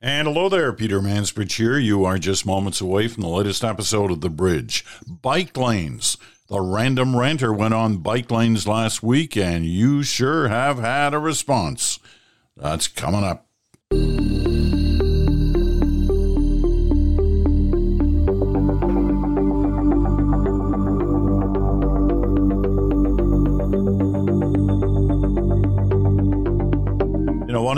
And hello there, Peter Mansbridge here. You are just moments away from the latest episode of The Bridge. Bike lanes. The random ranter went on bike lanes last week, and you sure have had a response. That's coming up.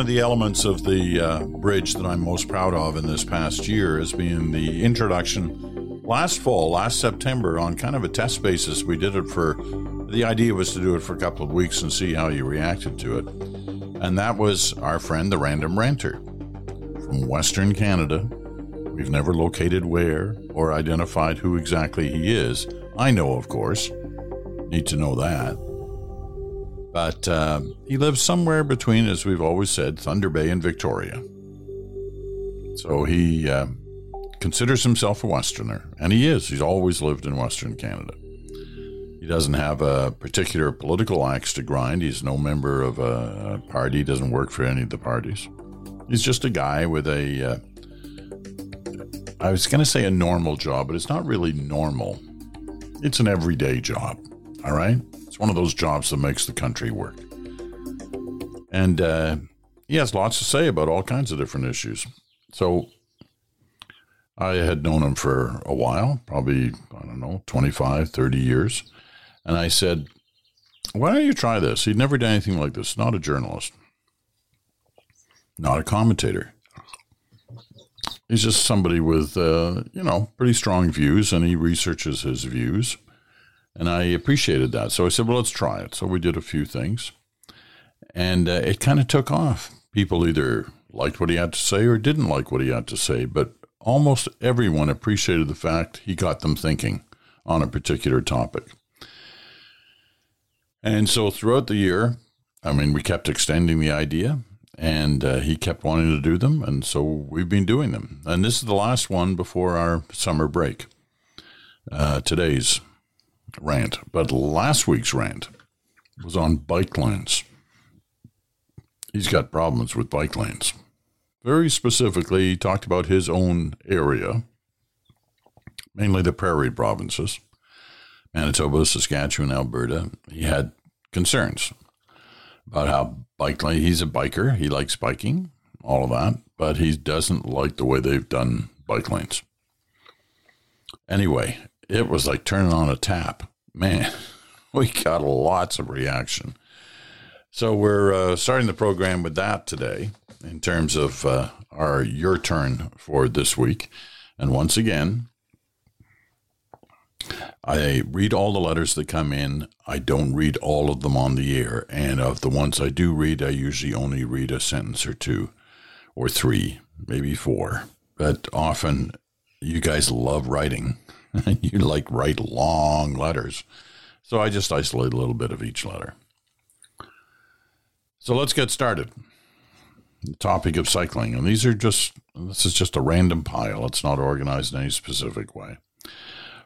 One of the elements of the uh, bridge that I'm most proud of in this past year has been the introduction last fall, last September, on kind of a test basis. We did it for the idea was to do it for a couple of weeks and see how you reacted to it. And that was our friend, the Random Ranter from Western Canada. We've never located where or identified who exactly he is. I know, of course. Need to know that. But uh, he lives somewhere between, as we've always said, Thunder Bay and Victoria. So he uh, considers himself a Westerner, and he is. He's always lived in Western Canada. He doesn't have a particular political axe to grind. He's no member of a party, he doesn't work for any of the parties. He's just a guy with a. Uh, I was going to say a normal job, but it's not really normal. It's an everyday job. All right one of those jobs that makes the country work. And uh, he has lots to say about all kinds of different issues. So I had known him for a while, probably, I don't know, 25, 30 years. And I said, why don't you try this? He'd never done anything like this. Not a journalist, not a commentator. He's just somebody with, uh, you know, pretty strong views, and he researches his views. And I appreciated that. So I said, well, let's try it. So we did a few things. And uh, it kind of took off. People either liked what he had to say or didn't like what he had to say. But almost everyone appreciated the fact he got them thinking on a particular topic. And so throughout the year, I mean, we kept extending the idea and uh, he kept wanting to do them. And so we've been doing them. And this is the last one before our summer break. Uh, today's rant, but last week's rant was on bike lanes. He's got problems with bike lanes. Very specifically, he talked about his own area, mainly the prairie provinces, Manitoba, Saskatchewan, Alberta. He had concerns about how bike lane. He's a biker. He likes biking, all of that, but he doesn't like the way they've done bike lanes. Anyway, it was like turning on a tap. Man, we got lots of reaction. So we're uh, starting the program with that today in terms of uh, our your turn for this week. And once again, I read all the letters that come in. I don't read all of them on the air. And of the ones I do read, I usually only read a sentence or two or three, maybe four. But often you guys love writing. you like write long letters. So I just isolate a little bit of each letter. So let's get started. The topic of cycling. And these are just, this is just a random pile. It's not organized in any specific way.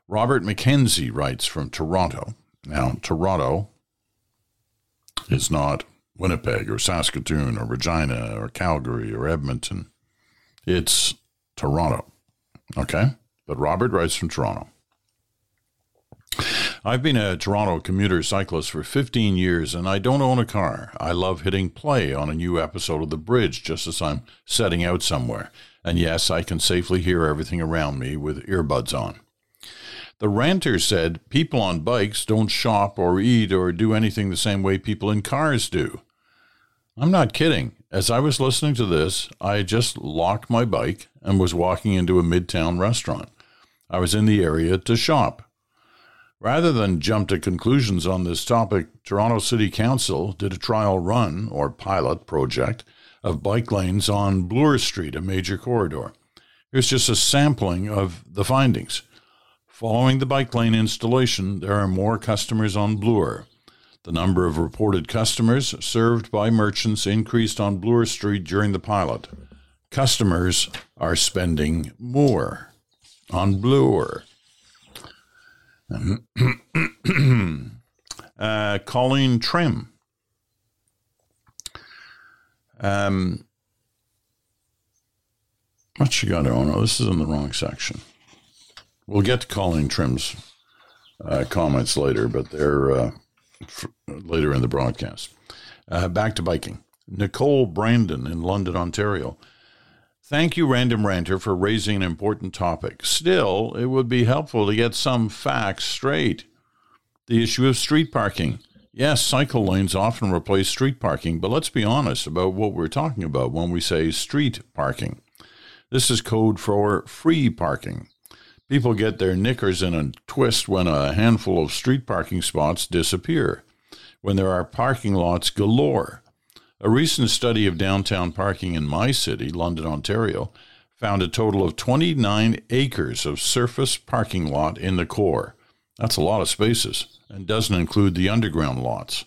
Robert McKenzie writes from Toronto. Now, Toronto is not Winnipeg or Saskatoon or Regina or Calgary or Edmonton. It's Toronto. Okay? But Robert writes from Toronto. I've been a Toronto commuter cyclist for 15 years and I don't own a car. I love hitting play on a new episode of The Bridge just as I'm setting out somewhere. And yes, I can safely hear everything around me with earbuds on. The ranter said people on bikes don't shop or eat or do anything the same way people in cars do. I'm not kidding. As I was listening to this, I just locked my bike and was walking into a midtown restaurant. I was in the area to shop. Rather than jump to conclusions on this topic, Toronto City Council did a trial run, or pilot project, of bike lanes on Bloor Street, a major corridor. Here's just a sampling of the findings. Following the bike lane installation, there are more customers on Bloor. The number of reported customers served by merchants increased on Bloor Street during the pilot. Customers are spending more on Bloor. uh, Colleen Trim. Um, What you got? Oh no, this is in the wrong section. We'll get to Colleen Trim's uh, comments later, but they're uh, f- later in the broadcast. Uh, back to biking. Nicole Brandon in London, Ontario. Thank you, Random Ranter, for raising an important topic. Still, it would be helpful to get some facts straight. The issue of street parking. Yes, cycle lanes often replace street parking, but let's be honest about what we're talking about when we say street parking. This is code for free parking. People get their knickers in a twist when a handful of street parking spots disappear, when there are parking lots galore. A recent study of downtown parking in my city, London, Ontario, found a total of 29 acres of surface parking lot in the core. That's a lot of spaces and doesn't include the underground lots.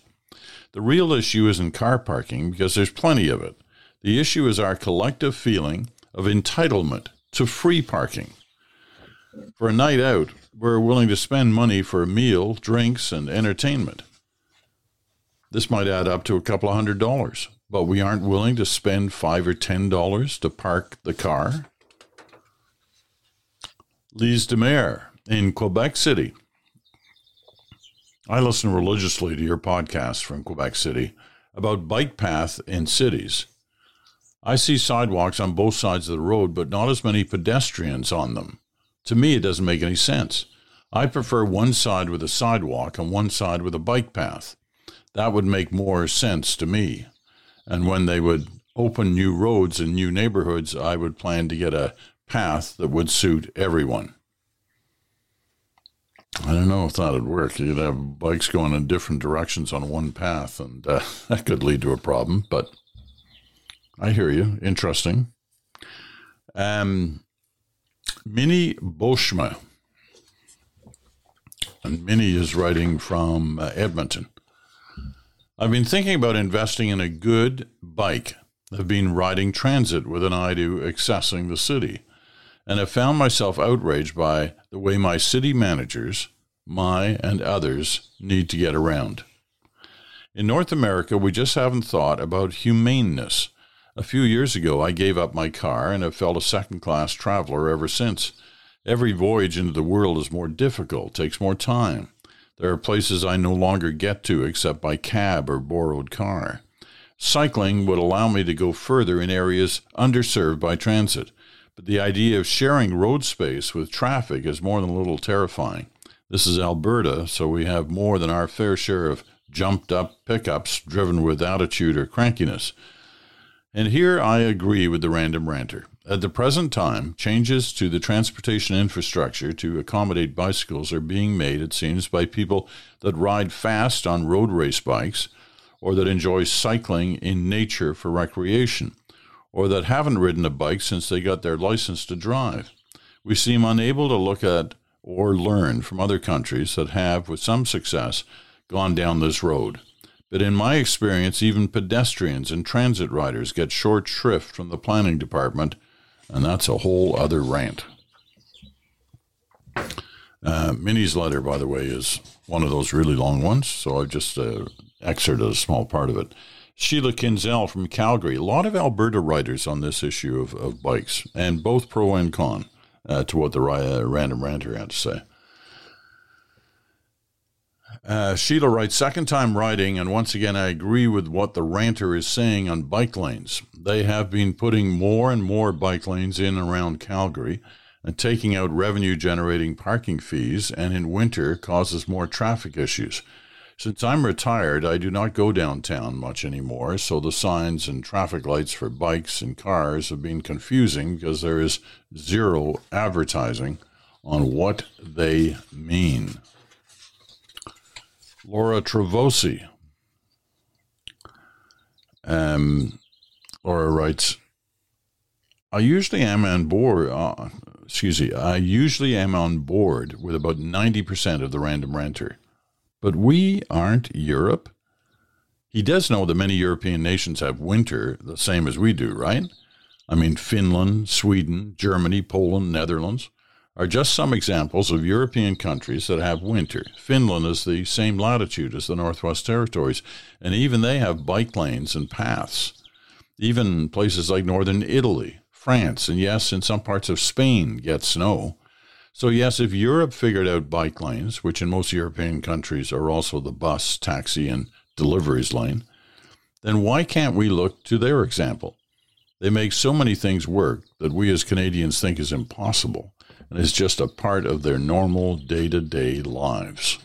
The real issue isn't car parking because there's plenty of it. The issue is our collective feeling of entitlement to free parking. For a night out, we're willing to spend money for a meal, drinks, and entertainment. This might add up to a couple of hundred dollars, but we aren't willing to spend five or ten dollars to park the car. Lise Demare in Quebec City. I listen religiously to your podcast from Quebec City about bike path in cities. I see sidewalks on both sides of the road, but not as many pedestrians on them. To me, it doesn't make any sense. I prefer one side with a sidewalk and one side with a bike path. That would make more sense to me. And when they would open new roads in new neighborhoods, I would plan to get a path that would suit everyone. I don't know if that'd work. You'd have bikes going in different directions on one path, and uh, that could lead to a problem. But I hear you. Interesting. Um, Minnie Boschma. And Minnie is writing from uh, Edmonton. I've been thinking about investing in a good bike. I've been riding transit with an eye to accessing the city, and have found myself outraged by the way my city managers, my and others, need to get around. In North America, we just haven't thought about humaneness. A few years ago, I gave up my car and have felt a second class traveler ever since. Every voyage into the world is more difficult, takes more time. There are places I no longer get to except by cab or borrowed car. Cycling would allow me to go further in areas underserved by transit, but the idea of sharing road space with traffic is more than a little terrifying. This is Alberta, so we have more than our fair share of jumped up pickups driven with attitude or crankiness. And here I agree with the random ranter. At the present time, changes to the transportation infrastructure to accommodate bicycles are being made, it seems, by people that ride fast on road race bikes, or that enjoy cycling in nature for recreation, or that haven't ridden a bike since they got their license to drive. We seem unable to look at or learn from other countries that have, with some success, gone down this road. But in my experience, even pedestrians and transit riders get short shrift from the planning department and that's a whole other rant. Uh, Minnie's letter, by the way, is one of those really long ones, so I've just uh, excerpted a small part of it. Sheila Kinzel from Calgary. A lot of Alberta writers on this issue of, of bikes, and both pro and con uh, to what the uh, random ranter had to say. Uh, Sheila writes, second time writing, and once again, I agree with what the ranter is saying on bike lanes. They have been putting more and more bike lanes in around Calgary and taking out revenue generating parking fees, and in winter causes more traffic issues. Since I'm retired, I do not go downtown much anymore, so the signs and traffic lights for bikes and cars have been confusing because there is zero advertising on what they mean. Laura Travosi. Um, Laura writes, I usually am on board. Uh, excuse me. I usually am on board with about ninety percent of the random ranter, but we aren't Europe. He does know that many European nations have winter the same as we do, right? I mean, Finland, Sweden, Germany, Poland, Netherlands are just some examples of European countries that have winter. Finland is the same latitude as the Northwest Territories, and even they have bike lanes and paths. Even places like northern Italy, France, and yes, in some parts of Spain get snow. So, yes, if Europe figured out bike lanes, which in most European countries are also the bus, taxi, and deliveries lane, then why can't we look to their example? They make so many things work that we as Canadians think is impossible and is just a part of their normal day to day lives.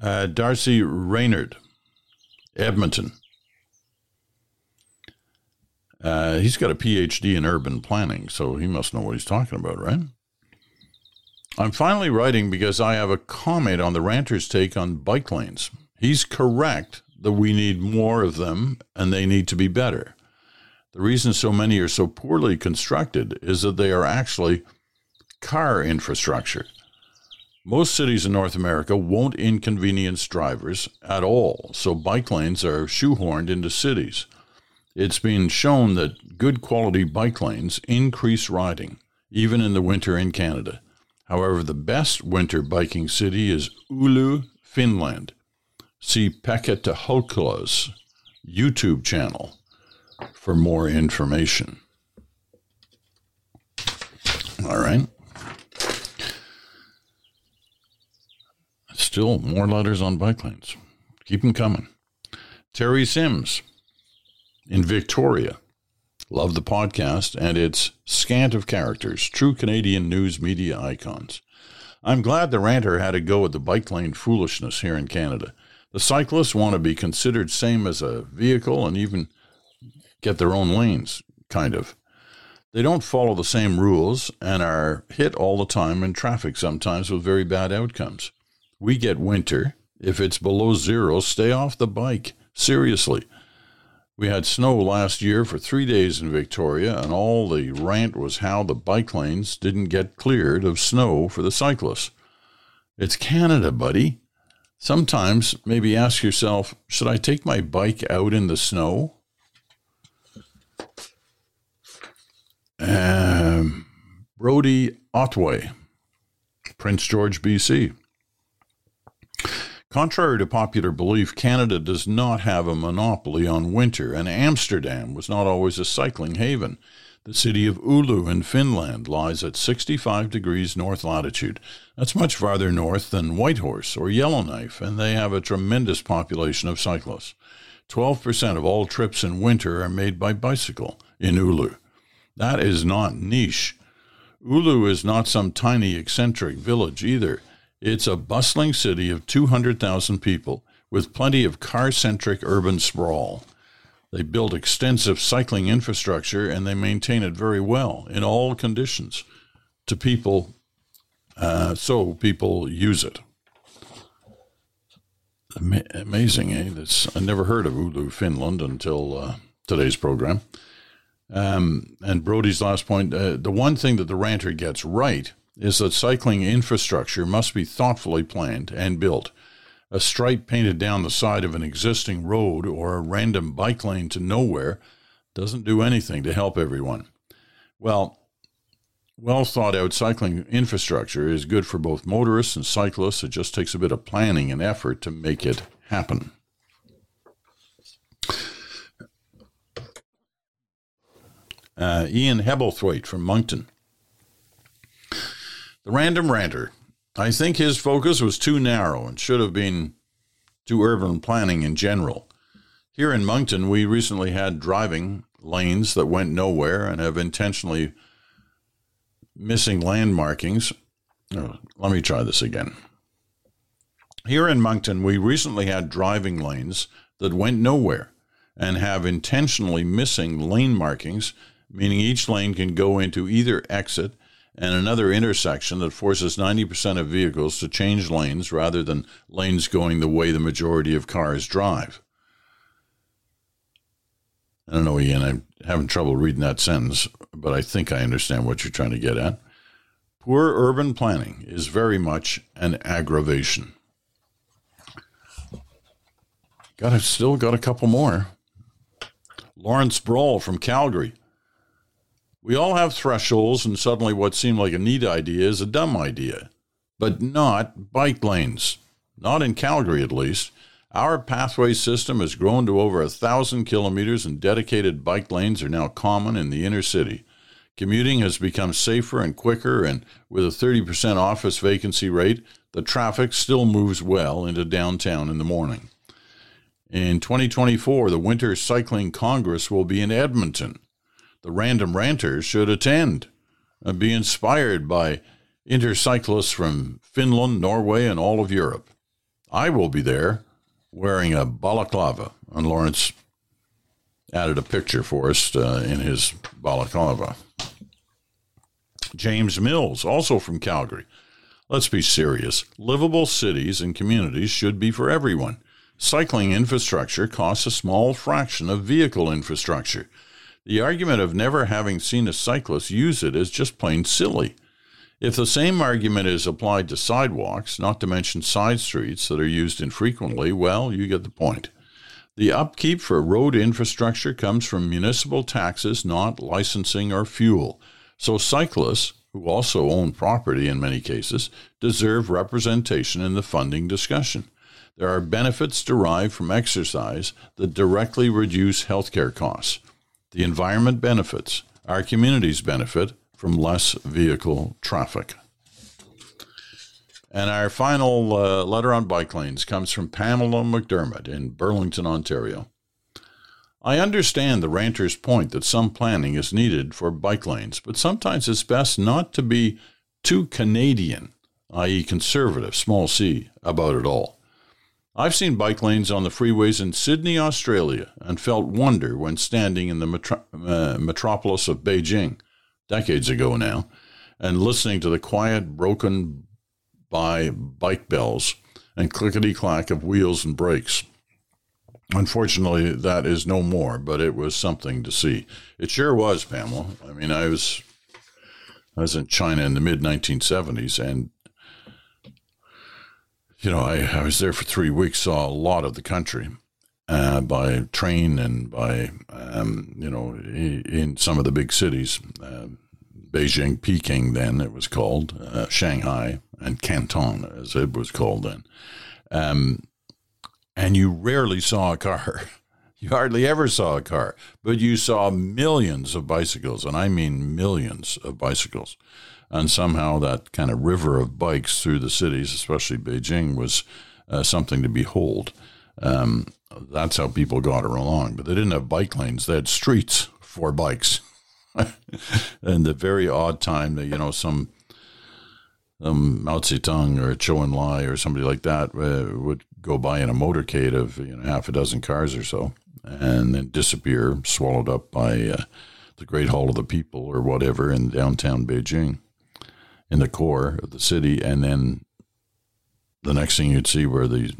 Uh, Darcy Raynard, Edmonton. Uh, he's got a PhD in urban planning, so he must know what he's talking about, right? I'm finally writing because I have a comment on the ranter's take on bike lanes. He's correct that we need more of them and they need to be better. The reason so many are so poorly constructed is that they are actually car infrastructure. Most cities in North America won't inconvenience drivers at all, so bike lanes are shoehorned into cities. It's been shown that good quality bike lanes increase riding, even in the winter in Canada. However, the best winter biking city is Oulu, Finland. See Pekka Tahkola's YouTube channel for more information. All right. Still more letters on bike lanes. Keep them coming. Terry Sims in Victoria. Love the podcast and its scant of characters, true Canadian news media icons. I'm glad the ranter had a go at the bike lane foolishness here in Canada. The cyclists want to be considered same as a vehicle and even get their own lanes, kind of. They don't follow the same rules and are hit all the time in traffic sometimes with very bad outcomes. We get winter. If it's below zero, stay off the bike. Seriously. We had snow last year for three days in Victoria, and all the rant was how the bike lanes didn't get cleared of snow for the cyclists. It's Canada, buddy. Sometimes maybe ask yourself should I take my bike out in the snow? Um, Brody Otway, Prince George, BC. Contrary to popular belief, Canada does not have a monopoly on winter, and Amsterdam was not always a cycling haven. The city of Oulu in Finland lies at 65 degrees north latitude. That's much farther north than Whitehorse or Yellowknife, and they have a tremendous population of cyclists. 12% of all trips in winter are made by bicycle in Oulu. That is not niche. Oulu is not some tiny eccentric village either. It's a bustling city of 200,000 people with plenty of car centric urban sprawl. They build extensive cycling infrastructure and they maintain it very well in all conditions to people, uh, so people use it. Ama- amazing, eh? That's, I never heard of Oulu, Finland until uh, today's program. Um, and Brody's last point uh, the one thing that the ranter gets right is that cycling infrastructure must be thoughtfully planned and built. A stripe painted down the side of an existing road or a random bike lane to nowhere doesn't do anything to help everyone. Well, well thought out cycling infrastructure is good for both motorists and cyclists. It just takes a bit of planning and effort to make it happen. Uh, Ian Hebblethwaite from Moncton. The random ranter. I think his focus was too narrow and should have been to urban planning in general. Here in Moncton, we recently had driving lanes that went nowhere and have intentionally missing land markings. Oh, let me try this again. Here in Moncton, we recently had driving lanes that went nowhere and have intentionally missing lane markings meaning each lane can go into either exit and another intersection that forces 90% of vehicles to change lanes rather than lanes going the way the majority of cars drive. I don't know, Ian, I'm having trouble reading that sentence, but I think I understand what you're trying to get at. Poor urban planning is very much an aggravation. Got a, still got a couple more. Lawrence Brawl from Calgary. We all have thresholds, and suddenly what seemed like a neat idea is a dumb idea. But not bike lanes. Not in Calgary, at least. Our pathway system has grown to over a thousand kilometers, and dedicated bike lanes are now common in the inner city. Commuting has become safer and quicker, and with a 30% office vacancy rate, the traffic still moves well into downtown in the morning. In 2024, the Winter Cycling Congress will be in Edmonton. The Random Ranters should attend and be inspired by intercyclists from Finland, Norway, and all of Europe. I will be there wearing a balaclava, and Lawrence added a picture for us uh, in his balaclava. James Mills, also from Calgary. Let's be serious. Livable cities and communities should be for everyone. Cycling infrastructure costs a small fraction of vehicle infrastructure. The argument of never having seen a cyclist use it is just plain silly. If the same argument is applied to sidewalks, not to mention side streets that are used infrequently, well, you get the point. The upkeep for road infrastructure comes from municipal taxes, not licensing or fuel. So cyclists, who also own property in many cases, deserve representation in the funding discussion. There are benefits derived from exercise that directly reduce healthcare costs. The environment benefits, our communities benefit from less vehicle traffic. And our final uh, letter on bike lanes comes from Pamela McDermott in Burlington, Ontario. I understand the ranter's point that some planning is needed for bike lanes, but sometimes it's best not to be too Canadian, i.e., conservative, small c, about it all. I've seen bike lanes on the freeways in Sydney, Australia, and felt wonder when standing in the metro- uh, metropolis of Beijing, decades ago now, and listening to the quiet, broken by bike bells and clickety clack of wheels and brakes. Unfortunately, that is no more, but it was something to see. It sure was, Pamela. I mean, I was I was in China in the mid 1970s, and you know, I, I was there for three weeks, saw a lot of the country uh, by train and by um, you know in, some of the big cities, uh, Beijing, Peking, then it was called uh, Shanghai, and Canton, as it was called then. Um, and you rarely saw a car. You hardly ever saw a car, but you saw millions of bicycles, and I mean millions of bicycles. And somehow that kind of river of bikes through the cities, especially Beijing, was uh, something to behold. Um, that's how people got along. But they didn't have bike lanes; they had streets for bikes. and the very odd time that you know some um, Mao Zedong or Zhou Enlai or somebody like that uh, would go by in a motorcade of you know half a dozen cars or so, and then disappear, swallowed up by uh, the Great Hall of the People or whatever in downtown Beijing, in the core of the city, and then the next thing you'd see were these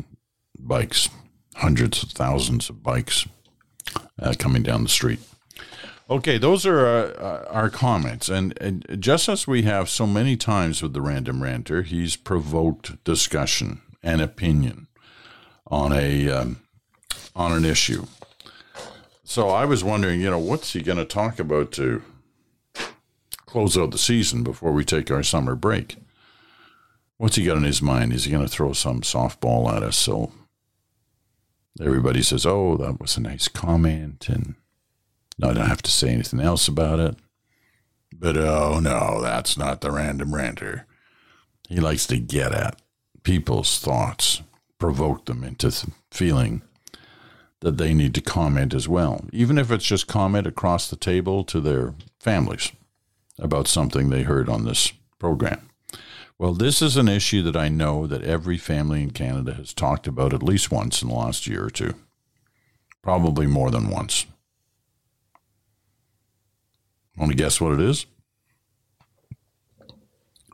bikes, hundreds of thousands of bikes uh, coming down the street. Okay, those are uh, our comments. And, and, just as we have so many times with the random ranter, he's provoked discussion and opinion on a um, on an issue. So I was wondering, you know, what's he going to talk about to close out the season before we take our summer break? What's he got in his mind? Is he going to throw some softball at us so everybody says, "Oh, that was a nice comment," and I don't have to say anything else about it. But oh no, that's not the random ranter. He likes to get at people's thoughts provoke them into feeling that they need to comment as well, even if it's just comment across the table to their families about something they heard on this program. Well, this is an issue that I know that every family in Canada has talked about at least once in the last year or two, probably more than once. Want to guess what it is?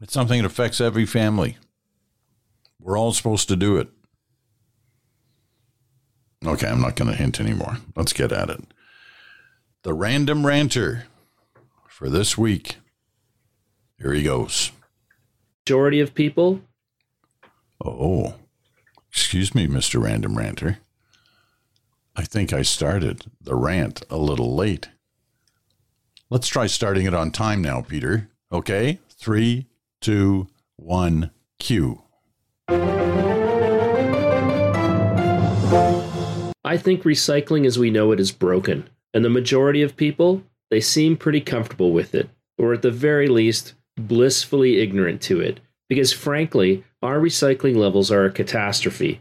It's something that affects every family. We're all supposed to do it. Okay, I'm not going to hint anymore. Let's get at it. The random ranter for this week. Here he goes. Majority of people. Oh, excuse me, Mr. Random Ranter. I think I started the rant a little late. Let's try starting it on time now, Peter. Okay? Three, two, one, cue. I think recycling as we know it is broken, and the majority of people, they seem pretty comfortable with it, or at the very least, blissfully ignorant to it, because frankly, our recycling levels are a catastrophe.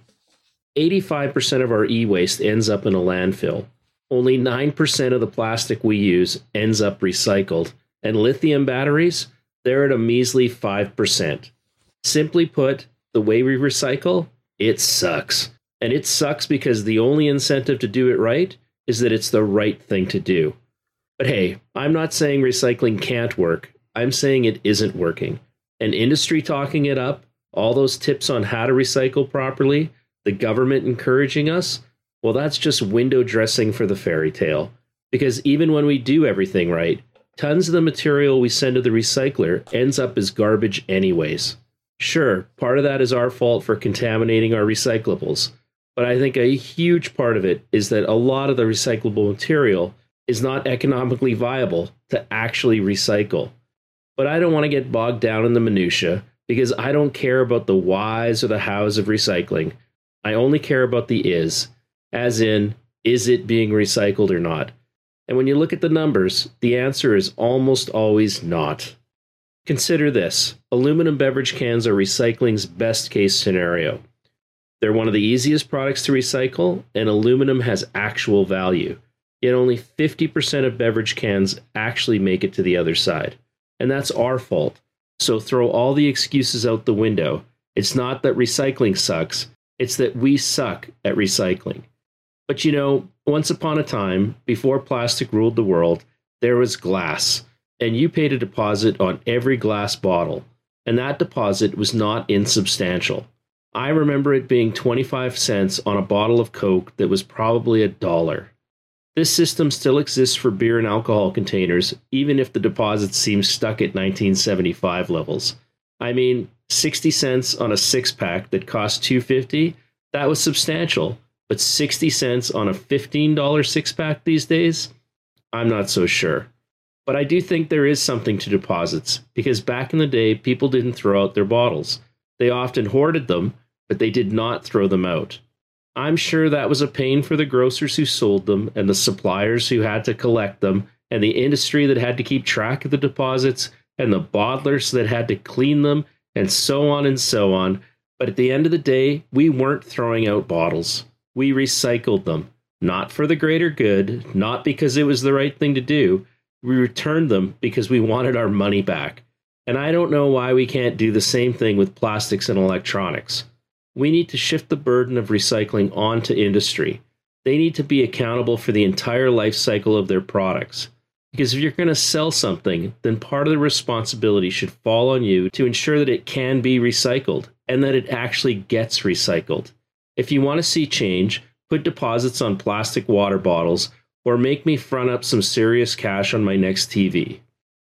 85% of our e waste ends up in a landfill. Only 9% of the plastic we use ends up recycled. And lithium batteries, they're at a measly 5%. Simply put, the way we recycle, it sucks. And it sucks because the only incentive to do it right is that it's the right thing to do. But hey, I'm not saying recycling can't work. I'm saying it isn't working. And industry talking it up, all those tips on how to recycle properly, the government encouraging us, well, that's just window dressing for the fairy tale. Because even when we do everything right, tons of the material we send to the recycler ends up as garbage, anyways. Sure, part of that is our fault for contaminating our recyclables, but I think a huge part of it is that a lot of the recyclable material is not economically viable to actually recycle. But I don't want to get bogged down in the minutiae because I don't care about the whys or the hows of recycling. I only care about the is, as in, is it being recycled or not? And when you look at the numbers, the answer is almost always not. Consider this aluminum beverage cans are recycling's best case scenario. They're one of the easiest products to recycle, and aluminum has actual value. Yet only 50% of beverage cans actually make it to the other side. And that's our fault. So throw all the excuses out the window. It's not that recycling sucks, it's that we suck at recycling. But you know, once upon a time, before plastic ruled the world, there was glass, and you paid a deposit on every glass bottle, and that deposit was not insubstantial. I remember it being 25 cents on a bottle of Coke that was probably a dollar. This system still exists for beer and alcohol containers, even if the deposits seem stuck at 1975 levels. I mean, 60 cents on a six pack that cost 250, that was substantial, but 60 cents on a $15 six pack these days, I'm not so sure. But I do think there is something to deposits because back in the day, people didn't throw out their bottles. They often hoarded them, but they did not throw them out. I'm sure that was a pain for the grocers who sold them and the suppliers who had to collect them and the industry that had to keep track of the deposits and the bottlers that had to clean them and so on and so on. But at the end of the day, we weren't throwing out bottles. We recycled them, not for the greater good, not because it was the right thing to do. We returned them because we wanted our money back. And I don't know why we can't do the same thing with plastics and electronics we need to shift the burden of recycling onto industry. They need to be accountable for the entire life cycle of their products. Because if you're going to sell something, then part of the responsibility should fall on you to ensure that it can be recycled and that it actually gets recycled. If you want to see change, put deposits on plastic water bottles or make me front up some serious cash on my next TV.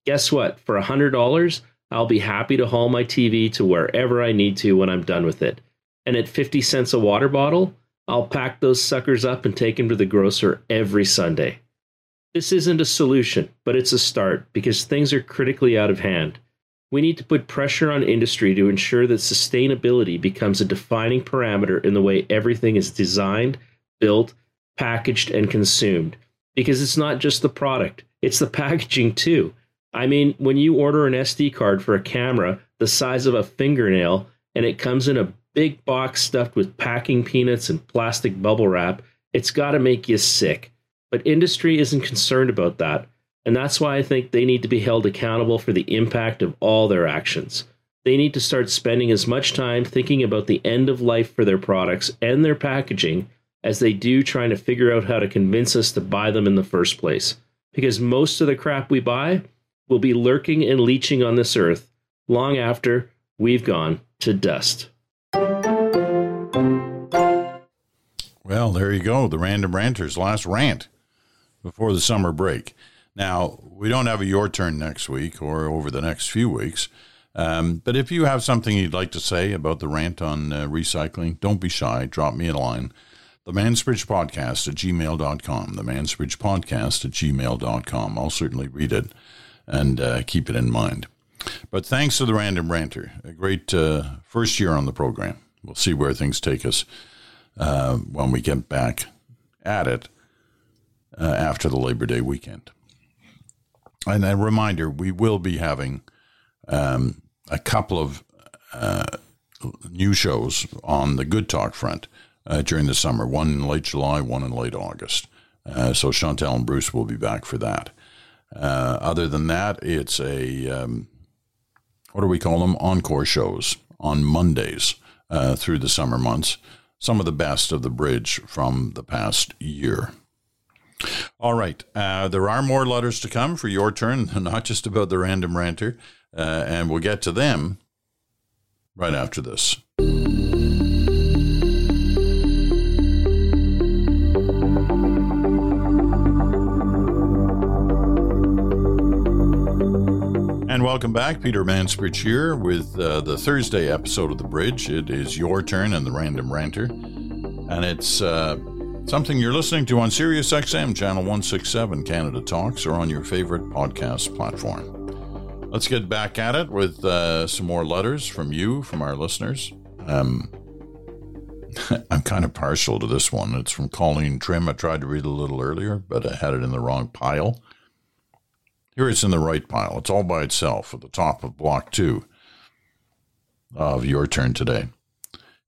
Guess what? For $100, I'll be happy to haul my TV to wherever I need to when I'm done with it and at 50 cents a water bottle, I'll pack those suckers up and take them to the grocer every Sunday. This isn't a solution, but it's a start because things are critically out of hand. We need to put pressure on industry to ensure that sustainability becomes a defining parameter in the way everything is designed, built, packaged, and consumed. Because it's not just the product, it's the packaging too. I mean, when you order an SD card for a camera the size of a fingernail and it comes in a big box stuffed with packing peanuts and plastic bubble wrap, it's got to make you sick. But industry isn't concerned about that. And that's why I think they need to be held accountable for the impact of all their actions. They need to start spending as much time thinking about the end of life for their products and their packaging as they do trying to figure out how to convince us to buy them in the first place. Because most of the crap we buy will be lurking and leaching on this earth long after we've gone to dust. Well, there you go. The Random Ranter's last rant before the summer break. Now, we don't have a your turn next week or over the next few weeks. Um, but if you have something you'd like to say about the rant on uh, recycling, don't be shy. Drop me a line. The Mansbridge Podcast at gmail.com. The Mansbridge Podcast at gmail.com. I'll certainly read it and uh, keep it in mind. But thanks to the Random Ranter. A great uh, first year on the program. We'll see where things take us uh, when we get back at it uh, after the Labor Day weekend. And a reminder we will be having um, a couple of uh, new shows on the Good Talk front uh, during the summer, one in late July, one in late August. Uh, so Chantal and Bruce will be back for that. Uh, other than that, it's a, um, what do we call them? Encore shows on Mondays through the summer months. Some of the best of the bridge from the past year. All right. Uh, there are more letters to come for your turn, not just about the random ranter. Uh, and we'll get to them right after this. Welcome back. Peter Mansbridge here with uh, the Thursday episode of The Bridge. It is your turn and the Random Ranter. And it's uh, something you're listening to on Sirius XM, Channel 167, Canada Talks, or on your favorite podcast platform. Let's get back at it with uh, some more letters from you, from our listeners. Um, I'm kind of partial to this one. It's from Colleen Trim. I tried to read a little earlier, but I had it in the wrong pile. Here it's in the right pile. It's all by itself at the top of block two of your turn today.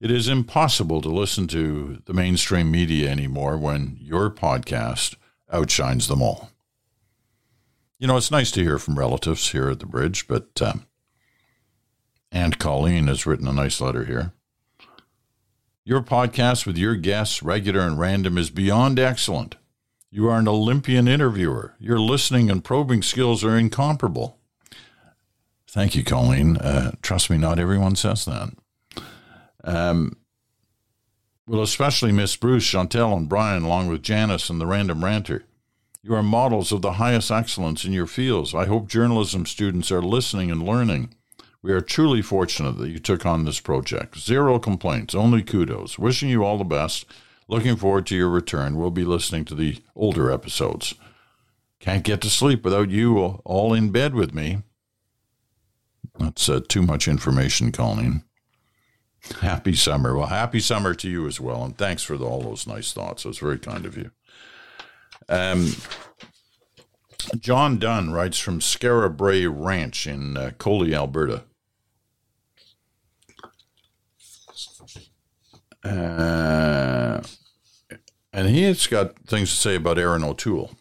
It is impossible to listen to the mainstream media anymore when your podcast outshines them all. You know, it's nice to hear from relatives here at the bridge, but um, Aunt Colleen has written a nice letter here. Your podcast with your guests, regular and random, is beyond excellent. You are an Olympian interviewer. Your listening and probing skills are incomparable. Thank you, Colleen. Uh, trust me, not everyone says that. Um, we'll especially miss Bruce, Chantal, and Brian, along with Janice and the Random Ranter. You are models of the highest excellence in your fields. I hope journalism students are listening and learning. We are truly fortunate that you took on this project. Zero complaints, only kudos. Wishing you all the best. Looking forward to your return. We'll be listening to the older episodes. Can't get to sleep without you all in bed with me. That's uh, too much information, Colleen. Happy summer. Well, happy summer to you as well. And thanks for the, all those nice thoughts. It was very kind of you. Um, John Dunn writes from Skara Brae Ranch in uh, Coley, Alberta. Uh, and he has got things to say about Erin O'Toole.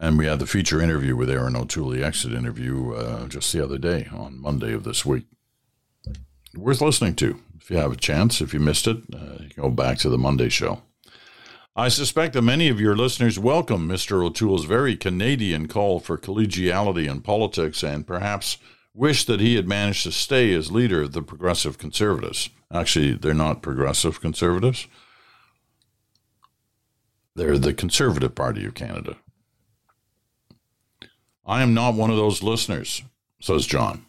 And we had the feature interview with Erin O'Toole, the exit interview, uh, just the other day on Monday of this week. Worth listening to if you have a chance. If you missed it, uh, go back to the Monday show. I suspect that many of your listeners welcome Mr. O'Toole's very Canadian call for collegiality in politics and perhaps wish that he had managed to stay as leader of the Progressive Conservatives. Actually, they're not Progressive Conservatives. They're the Conservative Party of Canada. I am not one of those listeners, says John.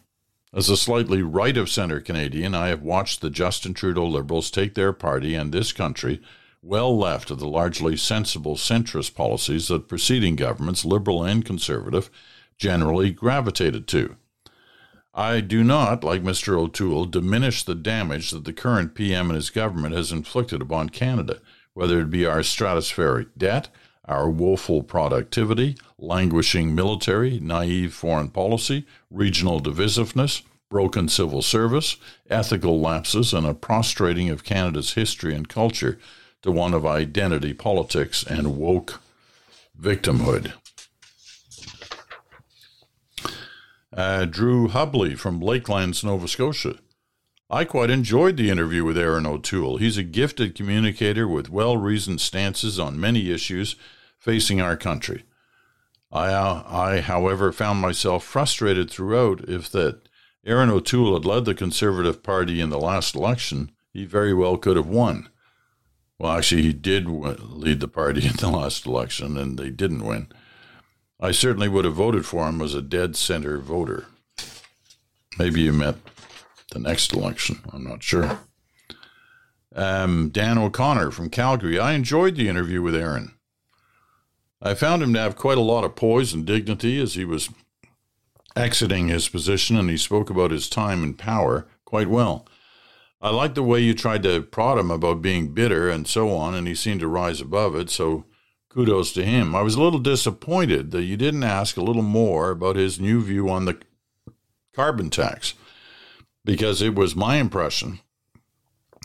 As a slightly right of center Canadian, I have watched the Justin Trudeau Liberals take their party and this country well left of the largely sensible centrist policies that preceding governments, Liberal and Conservative, generally gravitated to. I do not, like Mr. O'Toole, diminish the damage that the current PM and his government has inflicted upon Canada, whether it be our stratospheric debt, our woeful productivity, languishing military, naive foreign policy, regional divisiveness, broken civil service, ethical lapses, and a prostrating of Canada's history and culture to one of identity politics and woke victimhood. Uh, Drew Hubley from Lakelands, Nova Scotia. I quite enjoyed the interview with Erin O'Toole. He's a gifted communicator with well reasoned stances on many issues facing our country. I, uh, I, however, found myself frustrated throughout if that Erin O'Toole had led the Conservative Party in the last election, he very well could have won. Well, actually, he did lead the party in the last election, and they didn't win. I certainly would have voted for him as a dead center voter. Maybe you meant the next election. I'm not sure. Um, Dan O'Connor from Calgary. I enjoyed the interview with Erin. I found him to have quite a lot of poise and dignity as he was exiting his position, and he spoke about his time in power quite well. I liked the way you tried to prod him about being bitter and so on, and he seemed to rise above it. So kudos to him. I was a little disappointed that you didn't ask a little more about his new view on the carbon tax, because it was my impression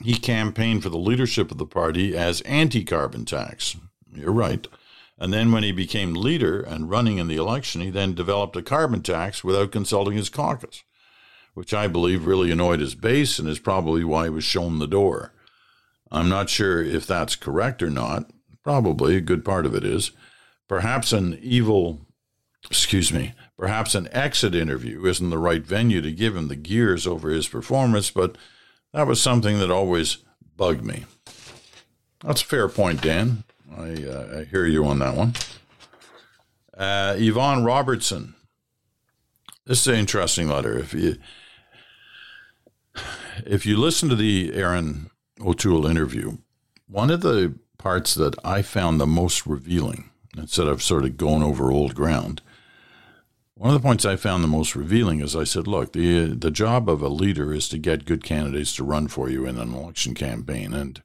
he campaigned for the leadership of the party as anti carbon tax. You're right. And then when he became leader and running in the election, he then developed a carbon tax without consulting his caucus which I believe really annoyed his base and is probably why he was shown the door. I'm not sure if that's correct or not. Probably a good part of it is. Perhaps an evil, excuse me, perhaps an exit interview isn't the right venue to give him the gears over his performance, but that was something that always bugged me. That's a fair point, Dan. I, uh, I hear you on that one. Uh, Yvonne Robertson. This is an interesting letter. If you if you listen to the Erin O'Toole interview, one of the parts that I found the most revealing, instead of sort of going over old ground, one of the points I found the most revealing is I said, look, the the job of a leader is to get good candidates to run for you in an election campaign, and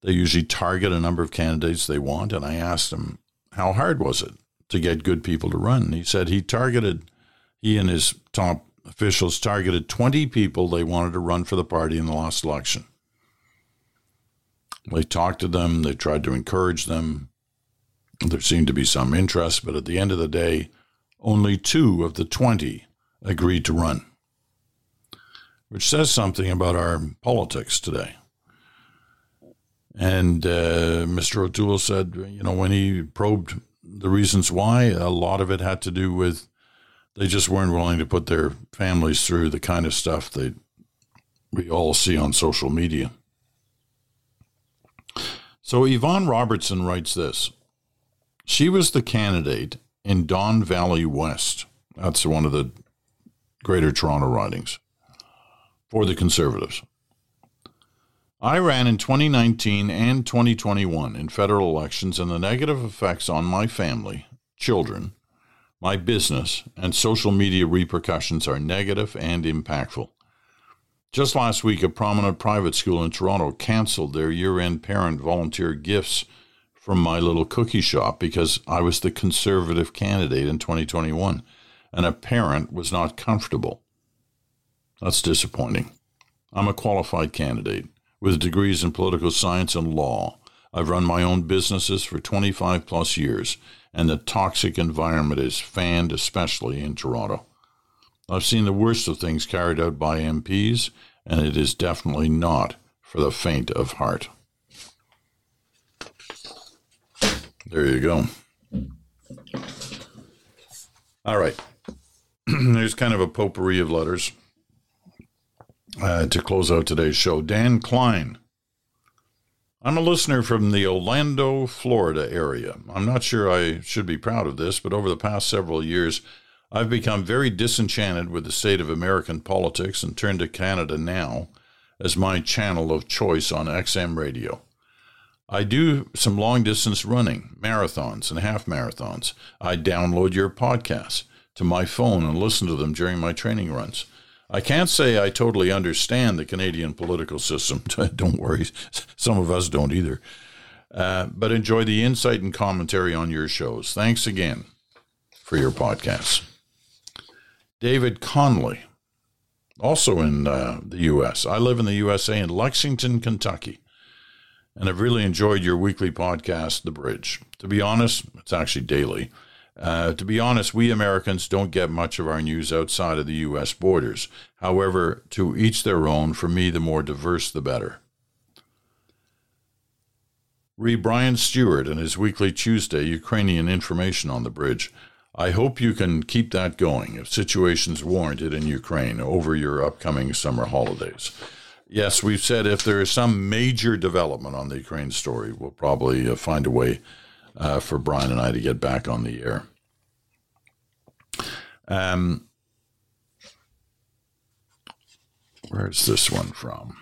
they usually target a number of candidates they want. And I asked him, how hard was it to get good people to run? And he said he targeted, he and his top officials targeted 20 people they wanted to run for the party in the last election. They talked to them, they tried to encourage them. There seemed to be some interest, but at the end of the day, only two of the 20 agreed to run, which says something about our politics today. And uh, Mr. O'Toole said, you know, when he probed the reasons why, a lot of it had to do with they just weren't willing to put their families through the kind of stuff that we all see on social media. So Yvonne Robertson writes this. She was the candidate in Don Valley West. That's one of the Greater Toronto ridings for the Conservatives. I ran in 2019 and 2021 in federal elections, and the negative effects on my family, children, my business and social media repercussions are negative and impactful. Just last week, a prominent private school in Toronto canceled their year end parent volunteer gifts from my little cookie shop because I was the conservative candidate in 2021 and a parent was not comfortable. That's disappointing. I'm a qualified candidate with degrees in political science and law. I've run my own businesses for 25 plus years and the toxic environment is fanned, especially in Toronto. I've seen the worst of things carried out by MPs, and it is definitely not for the faint of heart. There you go. All right. There's kind of a potpourri of letters uh, to close out today's show. Dan Klein I'm a listener from the Orlando, Florida area. I'm not sure I should be proud of this, but over the past several years, I've become very disenchanted with the state of American politics and turned to Canada Now as my channel of choice on XM radio. I do some long distance running, marathons, and half marathons. I download your podcasts to my phone and listen to them during my training runs. I can't say I totally understand the Canadian political system. don't worry, some of us don't either. Uh, but enjoy the insight and commentary on your shows. Thanks again for your podcasts. David Conley, also in uh, the U.S. I live in the USA in Lexington, Kentucky, and I've really enjoyed your weekly podcast, The Bridge. To be honest, it's actually daily. Uh, to be honest, we Americans don't get much of our news outside of the U.S. borders. However, to each their own, for me, the more diverse, the better. Read Brian Stewart and his weekly Tuesday Ukrainian information on the bridge. I hope you can keep that going if situations warrant it in Ukraine over your upcoming summer holidays. Yes, we've said if there is some major development on the Ukraine story, we'll probably uh, find a way uh, for Brian and I to get back on the air. Um, where's this one from?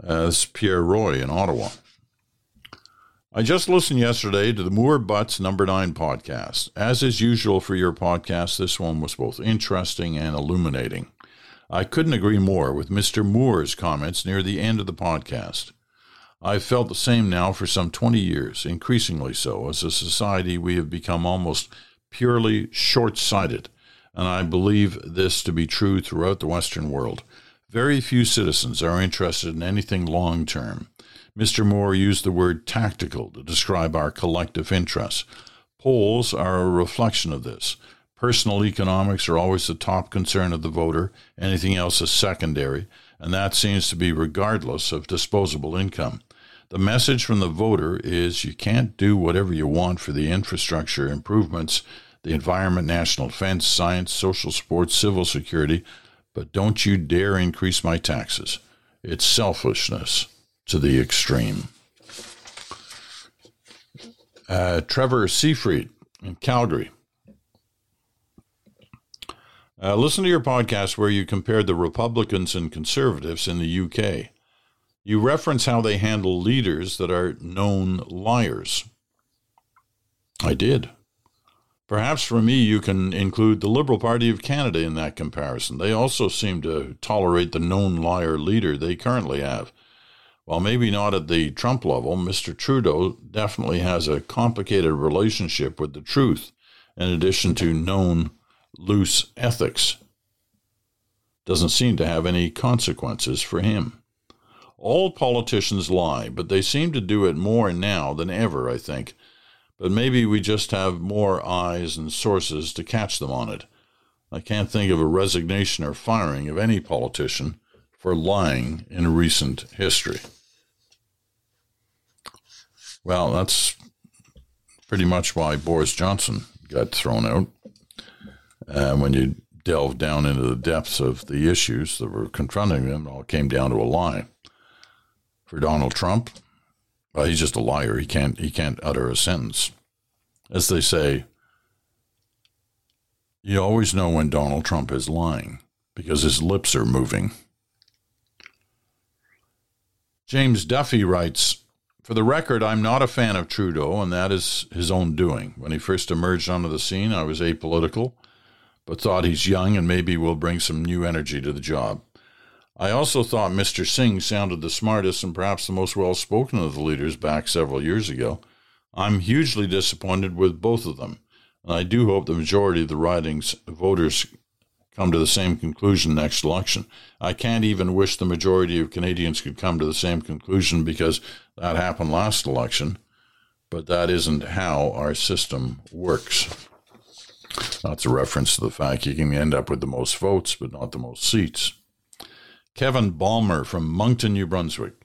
Uh, this is Pierre Roy in Ottawa. I just listened yesterday to the Moore Butts Number Nine podcast. As is usual for your podcast, this one was both interesting and illuminating. I couldn't agree more with Mr. Moore's comments near the end of the podcast. I've felt the same now for some 20 years, increasingly so. As a society, we have become almost purely short sighted, and I believe this to be true throughout the Western world. Very few citizens are interested in anything long term. Mr. Moore used the word tactical to describe our collective interests. Polls are a reflection of this. Personal economics are always the top concern of the voter, anything else is secondary, and that seems to be regardless of disposable income. The message from the voter is you can't do whatever you want for the infrastructure improvements, the environment, national defense, science, social support, civil security, but don't you dare increase my taxes. It's selfishness to the extreme. Uh, Trevor Seafried in Calgary. Uh, listen to your podcast where you compared the Republicans and conservatives in the UK. You reference how they handle leaders that are known liars. I did. Perhaps for me, you can include the Liberal Party of Canada in that comparison. They also seem to tolerate the known liar leader they currently have. While maybe not at the Trump level, Mr. Trudeau definitely has a complicated relationship with the truth, in addition to known loose ethics. Doesn't seem to have any consequences for him. All politicians lie, but they seem to do it more now than ever, I think but maybe we just have more eyes and sources to catch them on it. I can't think of a resignation or firing of any politician for lying in recent history. Well, that's pretty much why Boris Johnson got thrown out. Uh, when you delve down into the depths of the issues that were confronting them, it all came down to a lie. For Donald Trump, well, he's just a liar. He can't he can't utter a sentence. As they say, you always know when Donald Trump is lying because his lips are moving. James Duffy writes, For the record, I'm not a fan of Trudeau, and that is his own doing. When he first emerged onto the scene, I was apolitical, but thought he's young and maybe will bring some new energy to the job. I also thought Mr. Singh sounded the smartest and perhaps the most well spoken of the leaders back several years ago. I'm hugely disappointed with both of them, and I do hope the majority of the riding's voters come to the same conclusion next election. I can't even wish the majority of Canadians could come to the same conclusion because that happened last election, but that isn't how our system works. That's a reference to the fact you can end up with the most votes, but not the most seats. Kevin Balmer from Moncton, New Brunswick.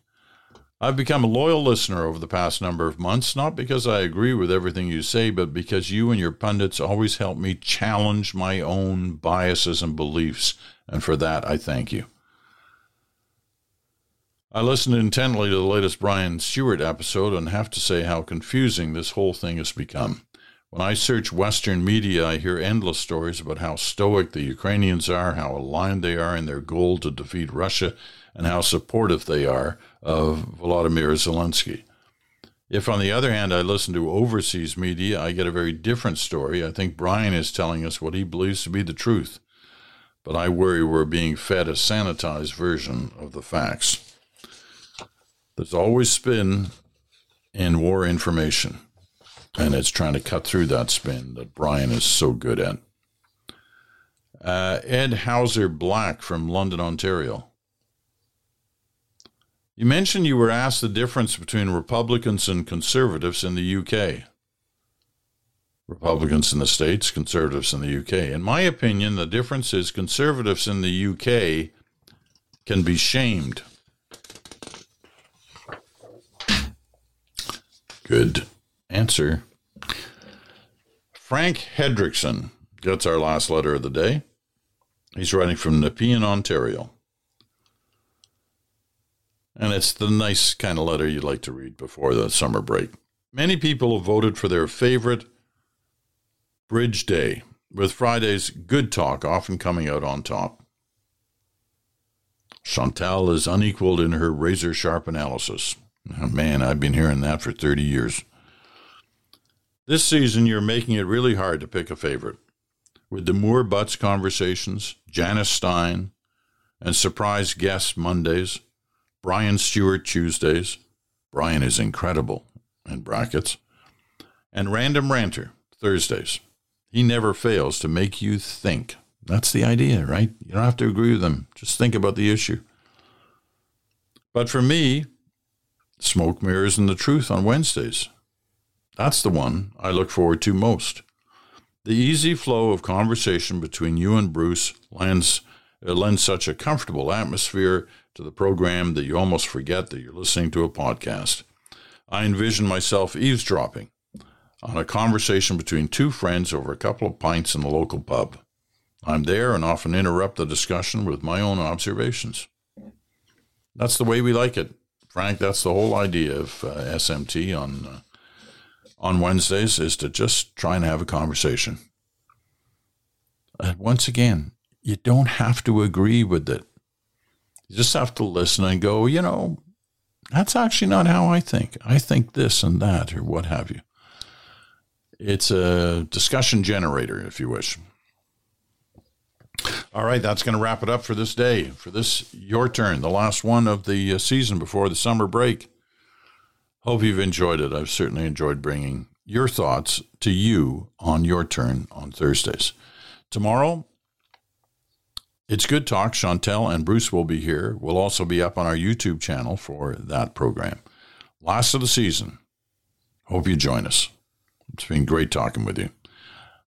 I've become a loyal listener over the past number of months, not because I agree with everything you say, but because you and your pundits always help me challenge my own biases and beliefs, and for that I thank you. I listened intently to the latest Brian Stewart episode and have to say how confusing this whole thing has become. When I search Western media, I hear endless stories about how stoic the Ukrainians are, how aligned they are in their goal to defeat Russia, and how supportive they are of Volodymyr Zelensky. If, on the other hand, I listen to overseas media, I get a very different story. I think Brian is telling us what he believes to be the truth, but I worry we're being fed a sanitized version of the facts. There's always spin in war information and it's trying to cut through that spin that Brian is so good at. Uh, Ed Hauser Black from London, Ontario. You mentioned you were asked the difference between Republicans and conservatives in the UK. Republicans in the States, conservatives in the UK. In my opinion, the difference is conservatives in the UK can be shamed. Good answer. Frank Hedrickson gets our last letter of the day. He's writing from Nepean, Ontario. And it's the nice kind of letter you'd like to read before the summer break. Many people have voted for their favorite Bridge Day, with Friday's Good Talk often coming out on top. Chantal is unequaled in her razor sharp analysis. Oh, man, I've been hearing that for 30 years. This season, you're making it really hard to pick a favorite. With the Moore Butts conversations, Janice Stein, and surprise guests Mondays, Brian Stewart Tuesdays. Brian is incredible in brackets. And Random Ranter Thursdays. He never fails to make you think. That's the idea, right? You don't have to agree with them. Just think about the issue. But for me, Smoke Mirrors and the Truth on Wednesdays. That's the one I look forward to most. The easy flow of conversation between you and Bruce lends, uh, lends such a comfortable atmosphere to the program that you almost forget that you're listening to a podcast. I envision myself eavesdropping on a conversation between two friends over a couple of pints in a local pub. I'm there and often interrupt the discussion with my own observations. That's the way we like it. Frank, that's the whole idea of uh, SMT on uh, on Wednesdays is to just try and have a conversation. And once again, you don't have to agree with it. You just have to listen and go, you know, that's actually not how I think. I think this and that, or what have you. It's a discussion generator, if you wish. All right, that's going to wrap it up for this day. For this, your turn, the last one of the uh, season before the summer break. Hope you've enjoyed it. I've certainly enjoyed bringing your thoughts to you on your turn on Thursdays. Tomorrow, it's Good Talk. Chantal and Bruce will be here. We'll also be up on our YouTube channel for that program. Last of the season. Hope you join us. It's been great talking with you.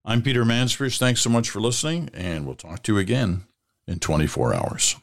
I'm Peter Mansbridge. Thanks so much for listening, and we'll talk to you again in 24 hours.